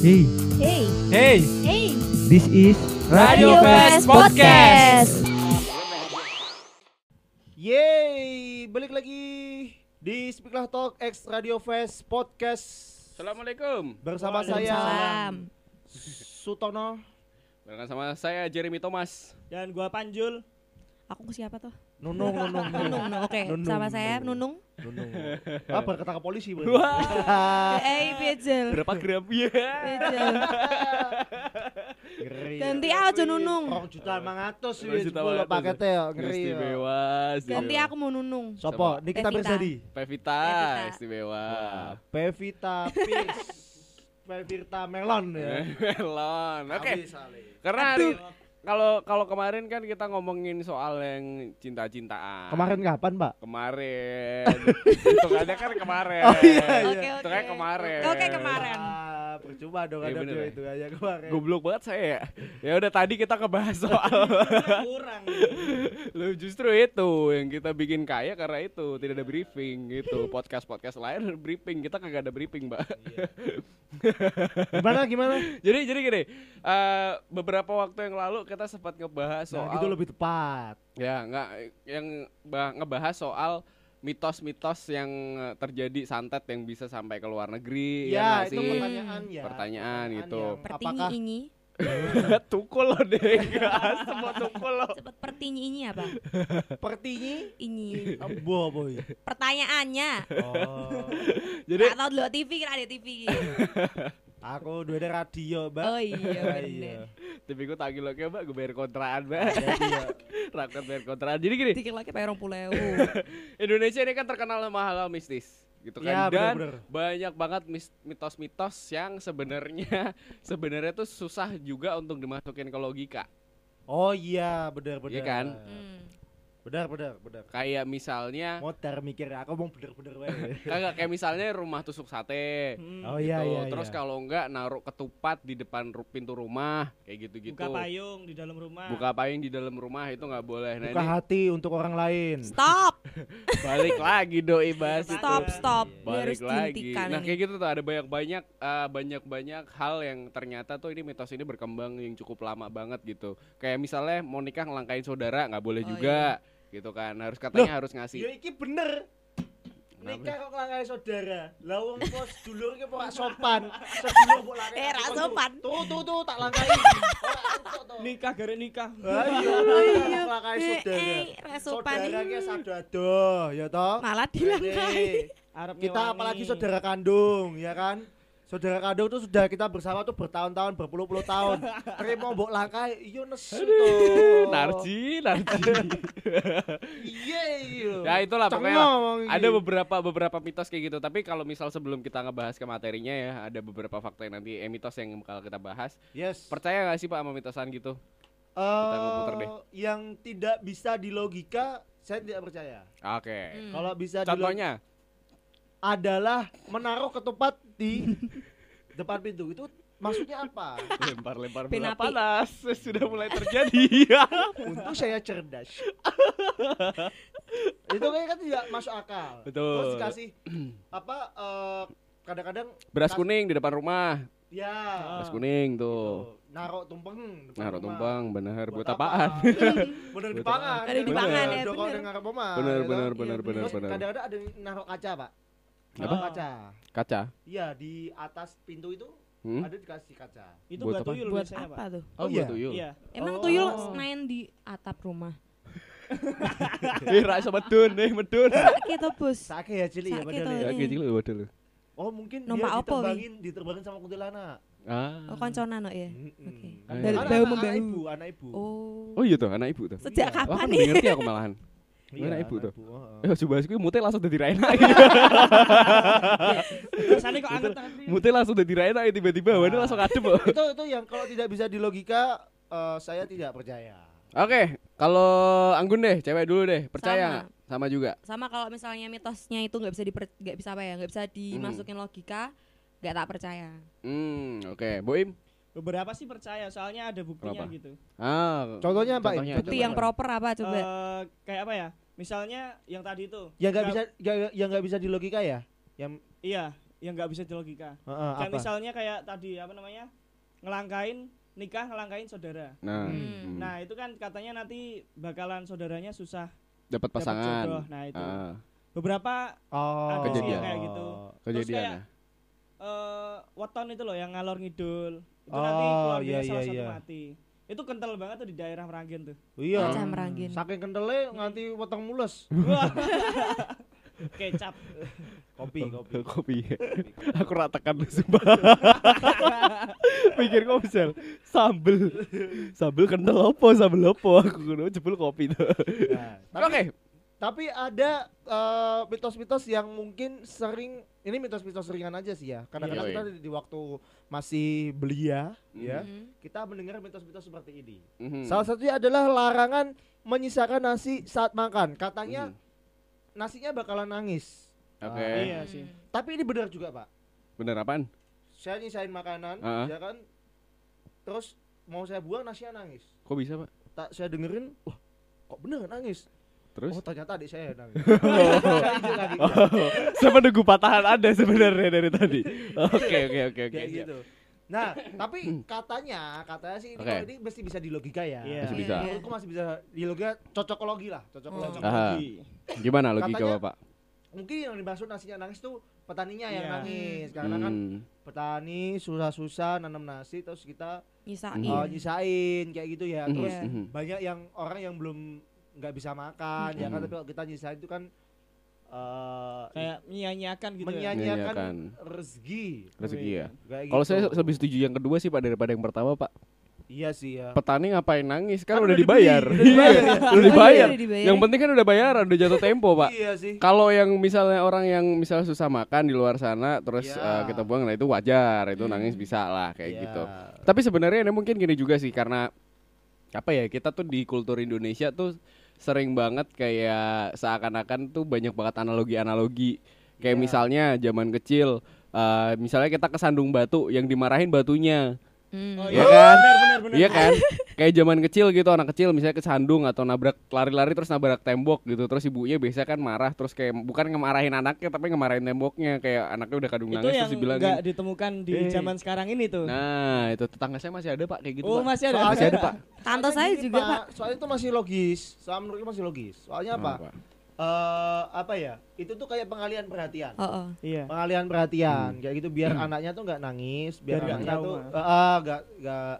Hey, Hey, Hey, hey, this is Radio Fest Podcast. Yeay, balik lagi di Speaklah Talk X Radio Fest Podcast Assalamualaikum. bersama saya salam. Sutono. Barengan sama saya Jeremy Thomas. Dan gua Panjul. Aku siapa tuh? Nunung, Nunung, Nunung. Nunung. Oke, Nunung, sama saya Nunung. Nunung. Ah, berkata ke polisi berarti. Wah. Eh, Pejel. Berapa gram? Iya. Pejel. Ngeri. Ganti aja Nunung. Rong juta mangatus Rong wis juta sepuluh mangatus. paketnya ya, ngeri. ya. Istimewa. Ganti aku mau Nunung. Sopo? Nikita. Mirzadi. Pevita, istimewa. Pevita Pierce. Pevita Melon ya. Melon. Oke. Karena kalau kalau kemarin kan kita ngomongin soal yang cinta-cintaan. Kemarin kapan, Pak? Kemarin. Hitungannya kan kemarin. Oh, iya, iya. Oke, oke. Hitungannya kemarin. Oke, kemarin. Ah, percuma dong Iya, ada bener ya? itu aja kemarin. Goblok banget saya ya. Ya udah tadi kita ngebahas soal Kurang. Lu justru itu yang kita bikin kaya karena itu tidak ada briefing gitu. Podcast podcast lain briefing kita kagak ada briefing, Mbak. Gimana gimana? jadi jadi gini, eh, beberapa waktu yang lalu kita sempat ngebahas soal Nah, gitu lebih tepat. ya nggak yang bah- ngebahas soal mitos-mitos yang eh, terjadi santet yang bisa sampai ke luar negeri Ya, nggak itu sih? pertanyaan ya. Pertanyaan gitu. yang Pertinyi Apakah ini. tukul lo deh, semua tukul lo. Cepet pertinyi ini apa? pertinyi? Ini. Boh, boy. Pertanyaannya. Oh. Jadi Gak tau dulu TV kira ada TV. Aku dua ada radio, Mbak. Oh iya, Ah, bener. Tapi gue tagih lo mbak, gue bayar kontraan mbak, ya, rakyat bayar kontraan. Jadi gini, Dikit lagi bayar puluh Indonesia ini kan terkenal sama hal-hal mistis gitu kan Ya, dan bener-bener. banyak banget mitos-mitos yang sebenarnya sebenarnya tuh susah juga untuk dimasukin ke logika Oh iya, benar benar. Iya kan? Hmm. Benar benar benar. kayak misalnya Motor mikir aku mau bener-bener wae. kagak kayak misalnya rumah tusuk sate Oh iya gitu. iya. terus iya. kalau enggak naruh ketupat di depan ru- pintu rumah kayak gitu-gitu Buka payung di dalam rumah. buka payung di dalam rumah itu nggak boleh nah buka ini hati untuk orang lain. Stop, balik lagi doi bahas itu stop, stop. Ini harus balik lagi. Nah kayak gitu tuh ada banyak-banyak eh, banyak-banyak hal yang ternyata tuh ini mitos ini berkembang yang cukup lama banget gitu. Kayak misalnya mau nikah ngelangkain saudara nggak boleh Oh, juga gitu kan. Harus katanya harus ngasih. Ya iki bener. Nikah kok langkai saudara. Lah wong pos dulur ki ora sopan. Sedulur kok langkai. Eh, ra sopan. Tuh tuh tuh tak langkai. Ora to. Nikah gara nikah. Ayo, iya. langkai Eh, saudara. eh, ra sopan Saudara ki sadodo, ya toh. Malah dilangkai. Jadi, Arep kita apalagi saudara kandung ya kan saudara kandung tuh sudah kita bersama tuh bertahun-tahun berpuluh-puluh tahun terima mbok langkai iya nesu toh Narji, narji. iya iya ya itulah pokoknya Cengong iki. ada beberapa beberapa mitos kayak gitu. Tapi kalau misal sebelum kita ngebahas ke materinya ya, ada beberapa fakta yang nanti eh, mitos yang bakal kita bahas. yes Percaya gak sih Pak sama mitosan gitu? Eh, muter deh. yang tidak bisa dilogika saya tidak percaya Oke. Hmm. kalau bisa Contohnya? adalah menaruh ketupat di depan pintu itu maksudnya apa lempar-lempar bola panas sudah mulai terjadi. Untung saya cerdas. itu kayak kan tidak masuk akal. Betul. Terus dikasih apa eh, kadang-kadang Beras kuning di depan rumah. Ya. Beras kuning tuh. tuh. Naruh tumpeng depan Naruh rumah. tumpeng bener buat, Buat apaan? Bener di pangan. Ada di pangan, ya, bener, Iya, bener, Terus bener. Kadang-kadang ada naruh kaca, Pak. Apa? Kaca. Kaca. Iya, di atas pintu itu Hmm? ada dikasih kaca. Itu Buat buat apa? tuyul Buat biasanya, apa Pak. tuh? Oh, Oh, buat iya? tuyul. Iya. Emang Oh. tuyul main di atap rumah. Eh, ra iso medun, eh medun. Kita bos. Sake ya cilik ya padahal ya. Ya Ini. gitu waduh lu. Oh, mungkin dia Wi? diterbangin, diterbangin sama kuntilanak. Ah. Oh, konconan kok ya. Mm-mm. Oke. Ayo. Dari bau anak- anak ibu, anak ibu. Oh. Oh iya tuh, anak ibu tuh. Sejak Iya. Kapan nih? ngerti aku malahan. Iya, anak ibu tuh. Eh, coba sih mute langsung dadi Raina. Rasanya kok anget mute langsung dadi Raina tiba-tiba Nah. wane langsung adem kok. itu itu yang kalau tidak bisa dilogika eh, saya tidak percaya. Oke, kalau Anggun deh, cewek dulu deh. Percaya Sama. Sama juga. Sama kalau misalnya mitosnya itu nggak bisa diper nggak bisa apa ya, nggak bisa dimasukin logika, nggak tak percaya. Hmm, oke. Boim. Beberapa sih percaya, soalnya ada buktinya Kenapa? gitu. Ah. Contohnya Mbak, Contohnya, Bukti yang proper apa coba? Eh, kayak apa ya? Misalnya yang tadi itu. Ya nggak bisa ya, yang nggak bisa dilogika ya. Yang Iya, yang nggak bisa dilogika. Heeh, Kayak apa? misalnya kayak tadi apa namanya? Ngelangkain nikah ngelangkain saudara. Nah, Hmm. hmm. Nah, itu kan katanya nanti bakalan saudaranya susah dapat pasangan. jodoh. Nah, itu. Ah, Beberapa Oh. Sih Kejadian. yang kayak gitu. kejadian kayak- ya. eh weton itu loh yang ngalor ngidul. Itu Oh, nanti keluarganya iya, salah iya, satu iya. mati. Itu kental banget tuh di daerah Meranggen tuh. Iya. Pecah merangin. Saking kentalnya nganti weteng mules. Wah. Kecap. Kopi, kopi. kopi. Aku ratakan lu sumpah. Pikir kok bisa sambel. Sambel kental opo, sambel opo. Aku kudu jebul kopi tuh. Nah, tapi, Oke. Tapi ada eh, mitos-mitos yang mungkin sering ini mitos-mitos ringan aja sih ya. Kadang-kadang Iya, kita di, di waktu masih belia ya, Mhm. kita mendengar mitos-mitos seperti ini. Mhm. Salah satunya adalah larangan menyisakan nasi saat makan. Katanya Mhm. nasinya bakalan nangis. Oke. Ah, Iya sih. Tapi ini benar juga, Pak. Bener apaan? Saya nyisain makanan, Ah. ya kan? Terus mau saya buang nasinya nangis. Kok bisa, Pak? Tak saya dengerin, wah, kok bener nangis? Terus? Oh, ternyata adik saya nangis. Saya lagi. Saya menunggu patahan Anda sebenarnya dari tadi. Oke, oke, oke, oke. Kayak gitu. Nah, tapi katanya, katanya sih ini kok ini mesti bisa dilogika ya. Iya. Masih bisa. Iya. Menurutku masih bisa dilogika cocokologi lah, cocokologi. Oh. Aha. Gimana logika Katanya- Bapak? Mungkin yang dimaksud nasinya nangis tuh petaninya yang Iya. nangis karena kan Hmm. petani susah-susah nanam nasi terus kita Nyisain. uh, nyisain kayak gitu ya. Mhm, Terus Iya. mhm. banyak yang orang yang belum nggak bisa makan ya kan tapi kalau kita nyisain itu kan uh, Kayak menyia-nyiakan gitu ya. menyanyiakan Menyanyiakan. rezeki. Rezeki ya. Kayak Kalau gitu. saya lebih setuju yang kedua sih Pak daripada yang pertama, Pak. Iya sih ya. Petani ngapain nangis? Kan, Kan udah dibayar. udah dibayar ya. Udah iya, dibayar. dibayar. Yang penting kan udah bayaran, udah jatuh tempo, Pak. Iya sih. Kalau yang misalnya orang yang misalnya susah makan di luar sana terus Iya. eh, kita buang nah itu wajar, itu Hmm. nangis bisa lah kayak Iya. gitu. Tapi sebenarnya ini mungkin gini juga sih karena apa ya kita tuh di kultur Indonesia tuh sering banget kayak seakan-akan tuh banyak banget analogi-analogi. Kayak Iya. misalnya zaman kecil eh, misalnya kita kesandung batu yang dimarahin batunya. Hmm. Oh, Iya iya. kan? Benar benar benar. Iya kan? Kayak zaman kecil gitu anak kecil misalnya kesandung atau nabrak lari-lari terus nabrak tembok gitu. Terus ibunya biasa kan marah terus kayak bukan ngemarahin anaknya tapi ngemarahin temboknya kayak anaknya udah kadung Itu nangis yang terus dibilangin. enggak ditemukan di Eh. zaman sekarang ini tuh. Nah, itu tetangga saya masih ada, Pak, kayak gitu, oh, Pak. masih ada. Soalnya- Masih ada, Pak. Tante saya juga, Pak. Soalnya itu masih logis. Soalnya menurutku masih logis. Soalnya apa? Apa? Eh apa ya? Itu tuh kayak pengalian perhatian. Oh, oh. Iya. Pengalihan Hmm. perhatian kayak gitu biar anaknya tuh nggak nangis, biar, Biar nggak anaknya tuh trauma. eh, eh, nggak nggak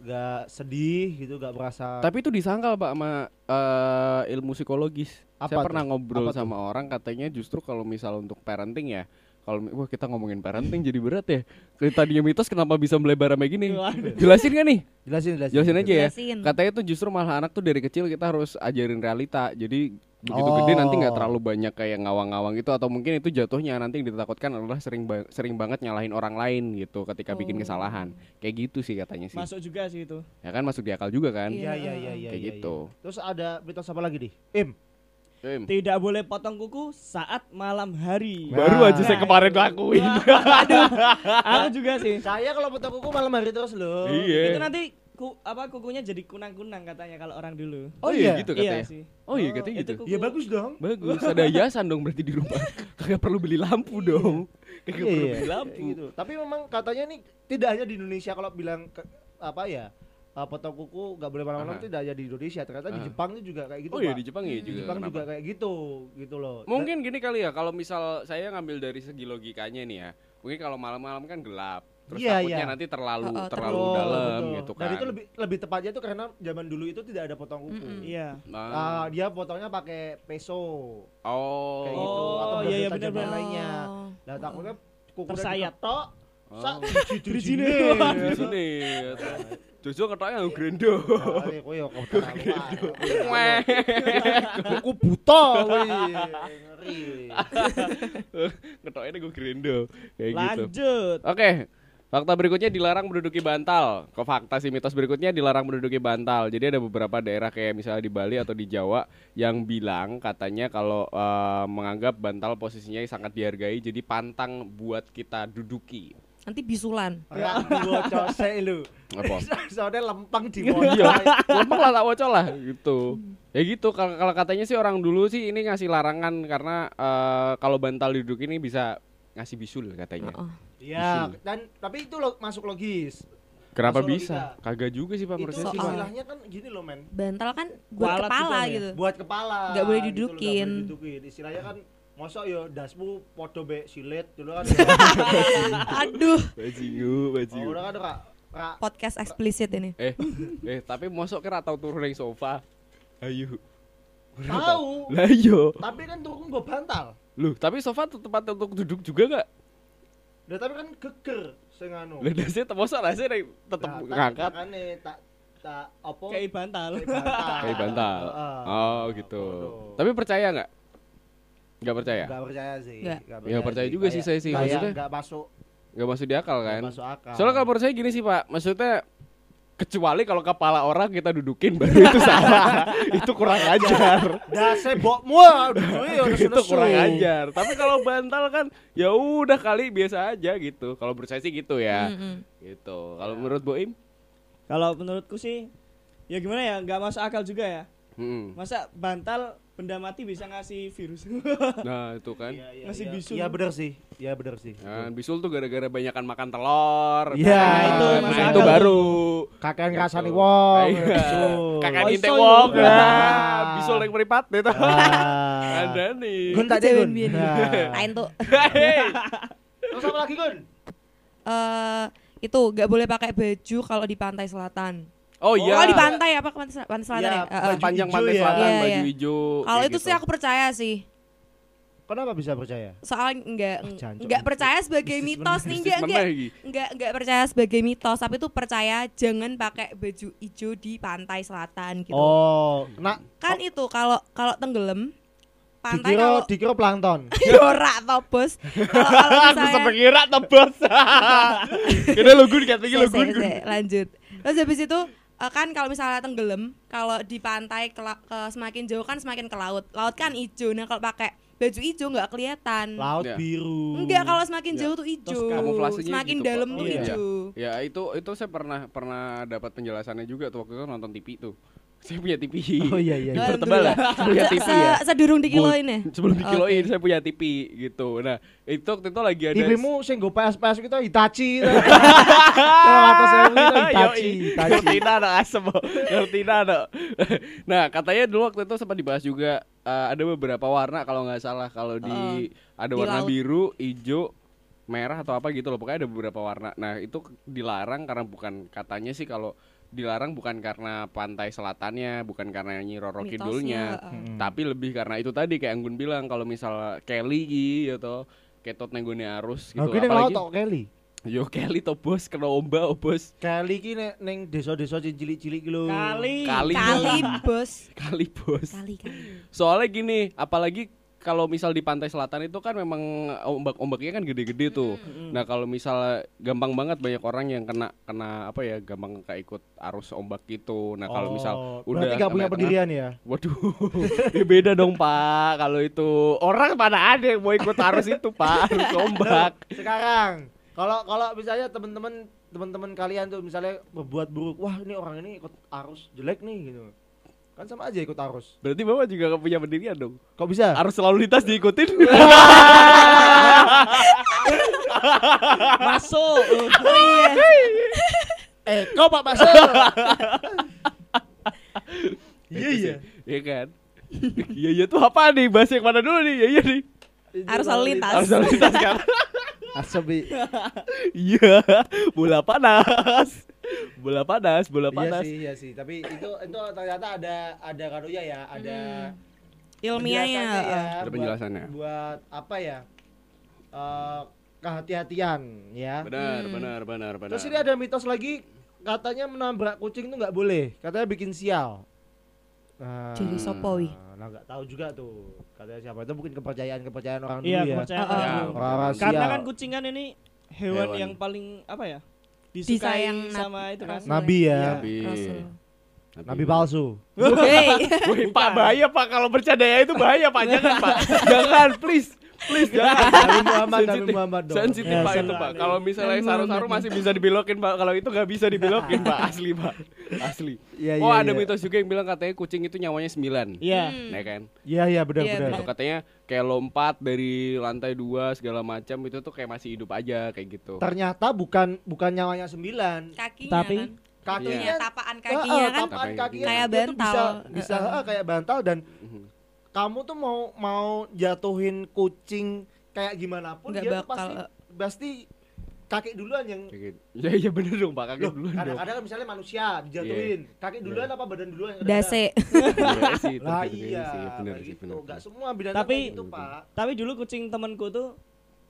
nggak sedih gitu, nggak merasa Tapi itu disangkal, Pak, sama eh, ilmu psikologis. Apa saya tuh? pernah ngobrol Apa tuh? sama orang katanya justru kalau misal untuk parenting ya kalau wah kita ngomongin parenting jadi berat ya. Kalau tadinya mitos kenapa bisa melebar sampai gini? Jelasin kan nih? jelasin jelasin. Jelasin aja ya. Jelasin. Katanya tuh justru malah anak tuh dari kecil kita harus ajarin realita. Jadi begitu gede nanti nggak Oh. terlalu banyak kayak ngawang-ngawang gitu atau mungkin itu jatuhnya nanti yang ditakutkan adalah sering ba- sering banget nyalahin orang lain gitu ketika bikin Oh. kesalahan. Kayak gitu sih katanya sih. Masuk juga sih itu. Ya kan masuk di akal juga kan? Iya iya iya iya. Kayak iya, gitu. iya. Terus ada mitos apa lagi nih? Im. Im. Tidak boleh potong kuku saat malam hari. Baru aja saya Nah, kemarin itu. lakuin. Aku juga sih. Saya kalau potong kuku malam hari terus loh. Iya. Itu nanti ku, apa kukunya jadi kunang-kunang katanya kalau orang dulu. Oh iya gitu Iya katanya. sih. Oh iya Oh, katanya itu gitu. kuku. Ya bagus dong. Bagus, ada hiasan dong berarti di rumah. Kagak perlu beli lampu dong. Kagak Iya, perlu iya. beli lampu. Gitu. Tapi memang katanya nih tidak hanya di Indonesia kalau bilang ke- apa ya? Uh, potong kuku nggak boleh malam-malam itu tidak hanya di Indonesia. Ternyata di Aha. Jepang itu juga kayak gitu, Oh iya Pak. di Jepang ya Hmm. juga. Jepang kenapa? juga kayak gitu, gitu loh. Mungkin gini kali ya, kalau misal saya ngambil dari segi logikanya nih ya. Mungkin kalau malam-malam kan gelap. Terus Iya, takutnya iya. nanti terlalu Oh, oh, terlalu Betul, dalam betul. gitu kan. Dan itu lebih lebih tepatnya itu karena zaman dulu itu tidak ada potong kuku. Mm-mm. Iya. Nah, Ah, dia potongnya pakai peso oh. kayak gitu Oh, atau iya, iya, benda tajam benar-benar. lainnya. Oh. Nah, takutnya kuku Tersayat. tok Oh. sak di Di sini. sini. di sini. Jojo ketoknya grendo. Nah, kowe yo. Weh. Kuku buta kuwi. Ngeri. Ketoknya gue grendo kayak gitu. Lanjut. Oke. Fakta berikutnya dilarang menduduki bantal. Kok fakta sih mitos berikutnya dilarang menduduki bantal. Jadi ada beberapa daerah kayak misalnya di Bali atau di Jawa yang bilang katanya kalau eh, menganggap bantal posisinya sangat dihargai jadi pantang buat kita duduki. Nanti bisulan. Ora diwaca sik lho. Apa? Soalnya lempeng di Iya, lempeng lah tak wocol lah gitu. Ya gitu kalau katanya sih orang dulu sih ini ngasih larangan karena eh, kalau bantal duduk ini bisa ngasih bisul katanya. Oh, oh. Iya, Bisul. dan tapi itu lo, masuk logis. Kenapa Masuk bisa? logika. Kagak juga sih Pak itu menurut saya sih. istilahnya kan gini loh men. Bantal kan buat Kualat kepala ya? gitu. Buat kepala. Nggak boleh gitu loh, didudukin. nggak boleh didudukin. Istilahnya kan mosok yo dasmu podo be silet dulu kan. Aduh, Bajingu, oh, bajingu. udah kan Kak. Kak, podcast eksplisit ini. Eh, eh tapi mosok kira tau turun dari sofa. Ayo. tahu. Lah iya. Tapi kan turun gue bantal. Loh, tapi sofa tuh tempat untuk duduk juga enggak? Nah, tapi kan geger sing anu. Lah dasnya mosok rasanya tetep Nah, tak- ngangkat. makanya tak tak apa? Kayak bantal. kayak bantal. Kayak bantal. Oh, gitu. bodoh. Tapi percaya enggak? Enggak percaya? Nggak percaya sih. Nggak. Nggak Ya, percaya juga sih Kayak- saya sih, kayak maksudnya. nggak masuk Enggak masuk di akal kan? masuk akal. Soalnya kalau menurut saya gini sih Pak, maksudnya kecuali kalau kepala orang kita dudukin baru itu salah. itu kurang ajar. aduh yo itu kurang ajar. Tapi kalau bantal kan ya udah kali biasa aja gitu. Kalau menurut saya sih gitu ya. Mm-mm. Gitu. Kalau menurut Boim? Kalau menurutku sih ya gimana ya nggak masuk akal juga ya. Hmm. Masa bantal benda mati bisa ngasih virus. Nah, itu kan. Masih bisul. Iya benar sih. Iya benar sih. Nah, bisul tuh gara-gara banyakan makan telur. Iya, Nah, itu nah, itu akal baru. Kakek Gitu. ngrasani wong. Iya. bisul. Kakak Oh, nite iso wong. Nah, bisul yang meripat itu. Ah. Ada nih. Gun tak Gun. Nah. Lain tuh. Terus apa lagi Gun? eh itu nggak boleh pakai baju kalau di pantai selatan. Oh iya. Kalau di pantai apa pantai sel- pantai selatan Iya, ya? Eh. baju panjang hijau pantai ya. selatan Iya, baju iya. hijau. Kalau itu gitu. sih aku percaya sih. Kenapa bisa percaya? Soal nggak Ah, jancuk. nggak percaya sebagai Bisnis mitos nih Bisnis nggak mana nggak lagi? nggak nggak percaya sebagai mitos tapi itu percaya jangan pakai baju hijau di pantai selatan gitu. Oh, nah Kan itu kalau kalau tenggelam pantai dikira kalau dikira plankton. Ora to bos. Kalau Aku sampai kira tebas. Kira lu gun katanya lu Se- gun. se- se- lanjut. Terus habis itu eh, kan kalau misalnya tenggelam, kalau di pantai ke, ke semakin jauh kan semakin ke laut. Laut kan hijau. Nah, kalau pakai baju hijau nggak kelihatan. Laut Ya. biru. Enggak, kalau semakin Ya. jauh tuh hijau. Terus kamuflasenya Semakin gitu, dalam tuh Iya. hijau. Ya itu itu saya pernah pernah dapat penjelasannya juga tuh waktu itu nonton TV tuh. Saya punya TV. Oh iya iya. iya. Bertebal lah. Saya punya TV se- ya. Sedurung dikiloin ya? Sebelum dikiloin Oke. saya punya TV gitu. Nah, itu waktu itu lagi ada TV-mu sing go PS-PS gitu Hitachi. Kalau atas saya itu Hitachi. Hitachi. Ngerti ada asem. Ngerti ada. Nah, katanya dulu waktu itu sempat dibahas juga eh, ada beberapa warna kalau nggak salah kalau di ada Di warna laut. biru, hijau, merah atau apa gitu loh. Pokoknya ada beberapa warna. Nah, itu dilarang karena bukan katanya sih kalau dilarang bukan karena pantai selatannya, bukan karena Nyi Roro Mitosnya, Kidulnya, heeh. tapi lebih karena itu tadi kayak Anggun bilang kalau misal Kelly gitu ketot nenggone arus gitu. Laut Apalagi tok Kelly. yo Kelly to bos kena ombak oh, bos. Kelly ki nek ning desa-desa cilik-cilik ki lho. Kali. Kali. Kali, bos. Kali bos. Kali, kali. Soalnya gini, apalagi kalau misal di pantai selatan itu kan memang ombak-ombaknya kan gede-gede tuh. Nah, kalau misal gampang banget banyak orang yang kena kena apa ya, gampang kayak ikut arus ombak gitu. Nah, kalau misal Oh, udah berarti gak punya pendirian ya? Waduh, ya beda dong Pak. Kalau itu orang mana ada yang mau ikut arus itu Pak, arus ombak. Sekarang kalau kalau misalnya teman-teman teman-teman kalian tuh misalnya berbuat buruk, wah ini orang ini ikut arus jelek nih gitu. Kan sama aja ikut arus. Berarti Bapak juga gak punya pendirian dong. Kok bisa? Arus lalu lintas diikutin. Masuk. Oh iya. eh, kau Pak Masuk. Iya iya. Iya kan? Iya iya tuh apa nih? Bahas yang mana dulu nih? Iya iya nih. Arus lalu lintas. Arus lalu lintas kan? Asabi. Iya, bola panas. Bola panas, bola Iya panas. sih, iya sih. Tapi itu itu ternyata ada ada kanunya ya, ada Ilmiahnya. penjelasannya ya, heeh. Ada buat- penjelasannya. Buat apa ya? Eh kehati-hatian ya. Benar, Hmm. benar, benar, benar. Terus ini ada mitos lagi katanya menabrak kucing itu nggak boleh, katanya bikin sial. Nah, Jadi sopoi. Nah, nggak tahu juga tuh. Katanya siapa itu mungkin kepercayaan-kepercayaan orang Iya, dulu ya. kepercayaan Ah, ah. orang Ya, dulu. Orang-orang Karena sial. kan kucing kan ini hewan, Hewan. yang paling apa ya? Disukai Disayang sama itu kan. Rasul. Nabi ya. Nabi. Rasul. Nabi palsu. Wih, Pak bahaya Pak kalau bercanda ya itu bahaya Pak. Jangan Pak. Jangan please. Please jangan. Nabi Muhammad, Nabi. Muhammad dong. Sensitif Ya, pak itu selalu pak. Kalau misalnya saru-saru masih bisa dibelokin pak. Kalau itu nggak bisa dibelokin pak. Asli pak. Asli. Iya, Oh iya, ada iya. mitos juga yang bilang katanya kucing itu nyawanya 9 Iya. Hmm. Ya kan? Iya, iya benar Iya, benar. Atau katanya kayak lompat dari lantai dua segala macam itu tuh kayak masih hidup aja kayak gitu. Ternyata bukan bukan nyawanya sembilan. kakinya Tapi- kan Kakinya Kakinya, tapaan kakinya ah, kan tapaan kakinya kayak itu bantal. Bisa, bisa Heeh. ah, kayak bantal dan. Kamu tuh mau mau jatuhin kucing kayak gimana pun Nggak dia bakal, pasti eh. pasti kaki duluan yang Kayak gitu. Ya iya bener dong pak kaget Loh, duluan dong. kadang-kadang kan misalnya manusia dijatuhin kaki duluan apa badan duluan yang dase Iya sih, itu lah gitu iya sih, bener kayak sih, gitu bener. nggak semua binatang Tapi- kayak gitu pak Tapi dulu kucing temanku tuh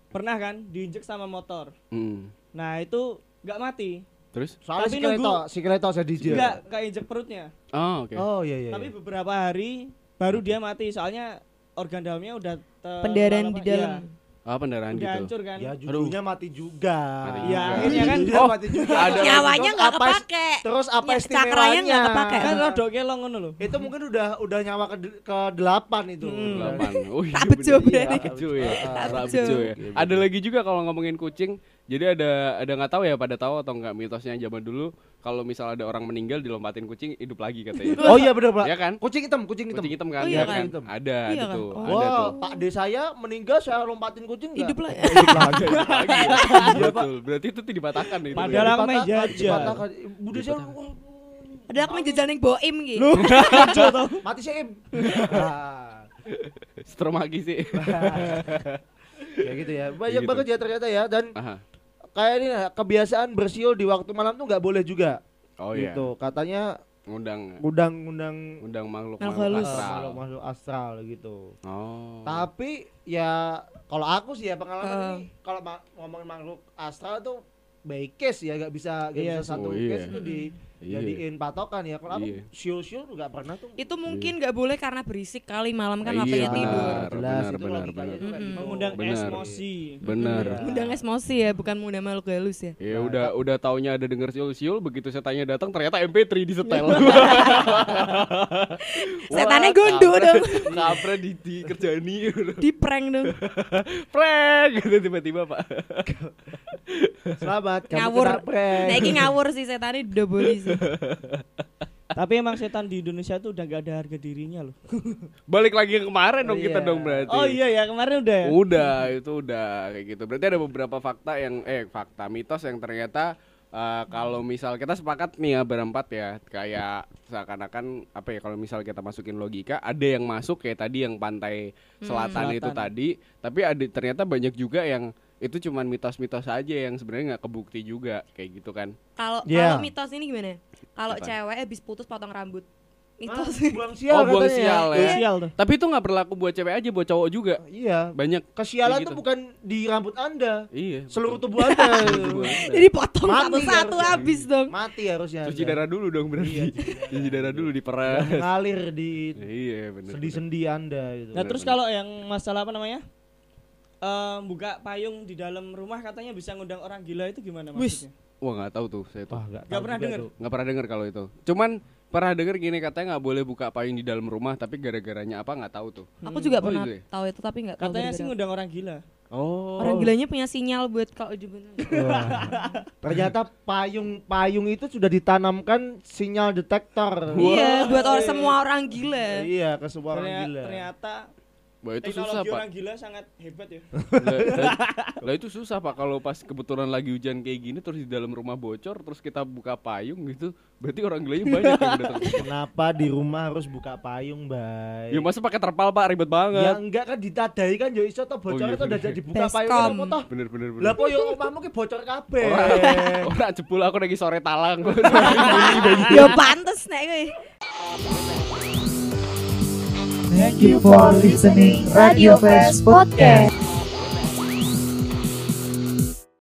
pernah kan diinjek sama motor. Hmm. Nah, itu nggak mati. Terus? soalnya Tapi si Kleto nunggu- si Kleto saya dijel Enggak keinjek perutnya. Oh oke. oh iya iya Tapi iya. beberapa hari baru dia mati soalnya organ dalamnya udah pendarahan di dalam iya, Ah pendarahan udah gitu. hancur kan. ya judulnya mati juga Mati Iya, juga. akhirnya kan Oh, mati juga ada nyawanya Terus nggak apa is- kepake terus apa Ya, istimewanya cakranya nggak kepake. kan rodok kelong ngono lho. itu mungkin udah udah nyawa ke ke delapan itu Hmm. Delapan. Oh iya Tak bejo berarti. tak bejo ya. Ya. Ada lagi juga kalau ngomongin kucing. Jadi ada ada nggak tahu ya pada tahu atau nggak mitosnya zaman dulu kalau misal ada orang meninggal dilompatin kucing hidup lagi katanya. oh iya benar pak Ya kan? kucing hitam kucing hitam Kucing hitam kan? Oh, Ya iya kan? kan? Ada Iya gitu. kan? Oh. Ada Wah, tuh. Pak D saya meninggal saya lompatin kucing nggak? hidup lah Hidup lagi. Lagi ya? Betul. Berarti itu tuh dipatahkan itu. Padahal ya. Dipatahkan, jajal. dipatahkan. Bude saya ada aku main jajan yang boim gitu Lu mati sih. Im. Ah, Stromagi sih. ya gitu ya. Banyak Gitu. banget ya ternyata ya dan Aha. Kayak ini kebiasaan bersiul di waktu malam tuh nggak boleh juga. Oh iya. Gitu. Katanya Ngundang ngundang-ngundang ngundang makhluk Makhluk makhluk astral. makhluk makhluk astral gitu. Oh. Tapi ya kalau aku sih ya pengalaman Heeh. ini kalau ma- ngomongin makhluk astral tuh by case ya nggak bisa nggak Iya bisa satu Oh, iya. case itu di. Jadiin patokan ya. Kalau Iya. aku siul-siul nggak pernah tuh. itu mungkin nggak boleh karena berisik kali malam kan Iya, waktunya tidur benar, Jelas benar, itu benar, benar. mengundang Benar. emosi. Benar. Iya. undang emosi ya bukan mudah makhluk halus ya Ya Nah, udah udah taunya ada denger siul-siul begitu saya tanya datang ternyata MP3 di setel. Setannya gondok dong. Kapra di dikerjani. di prank dong Prank gitu tiba-tiba, Pak. Selamat kamu Ngawur. nah ini ngawur sih setannya double sih Tapi emang setan di Indonesia tuh udah gak ada harga dirinya loh. Balik lagi yang kemarin dong Oh, kita iya. dong berarti. Oh iya ya kemarin udah ya. Udah, itu udah kayak gitu. Berarti ada beberapa fakta yang eh fakta mitos yang ternyata eh, kalau misal kita sepakat nih ya berempat ya kayak seakan-akan apa ya kalau misal kita masukin logika ada yang masuk kayak tadi yang pantai selatan itu Selatan. tadi tapi ada ternyata banyak juga yang itu cuman mitos-mitos aja yang sebenarnya nggak kebukti juga kayak gitu kan kalau Iya. kalau mitos ini gimana kalau cewek habis putus potong rambut Ah, mitos buang sial Oh, buang katanya. sial ya. Sosial tuh. tapi itu nggak berlaku buat cewek aja buat cowok juga Iya. banyak Kesialan Kayak tuh gitu. bukan di rambut Anda, iya seluruh betul. tubuh Anda. Tubuh Anda. jadi potong Mati satu-satu habis dong Mati harusnya. cuci darah dulu dong berarti Iya, cuci darah dulu diperas Ngalir di iya benar sendi-sendi Anda gitu. Nah terus kalau yang masalah apa namanya? Eh buka payung di dalam rumah katanya bisa ngundang orang gila itu gimana Wis. maksudnya? Wah nggak tahu tuh saya tuh. Wah, nggak pernah juga denger. tuh. Nggak pernah dengar kalau itu. Cuman pernah dengar gini katanya nggak boleh buka payung di dalam rumah tapi gara-garanya apa nggak tahu tuh. aku juga Oh, pernah itu ya? tahu itu tapi nggak tahu Katanya sih ngundang orang gila. Oh. orang gilanya punya sinyal buat kalau Wah. Ternyata payung-payung itu sudah ditanamkan sinyal detektor. iya buat orang semua orang gila Iya, ke semua orang gila. ternyata Wah itu teknologi susah pak. orang gila sangat hebat ya. Lah, itu susah pak kalau pas kebetulan lagi hujan kayak gini terus di dalam rumah bocor terus kita buka payung gitu berarti orang gilanya banyak yang datang. Kenapa di rumah harus buka payung, Bay? Ya masa pakai terpal pak ribet Ya banget. enggak kan ditadai kan yo iso to bocor iya, itu udah jadi buka payung apa toh? Bener bener bener. Lah kok yo omahmu ki bocor kabeh. Orang orang jebul aku lagi sore talang. ya pantes nek kowe Thank you for listening Radio Fest Podcast.